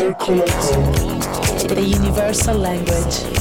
Circoloco. The universal language.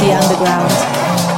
the underground.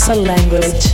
Universal language.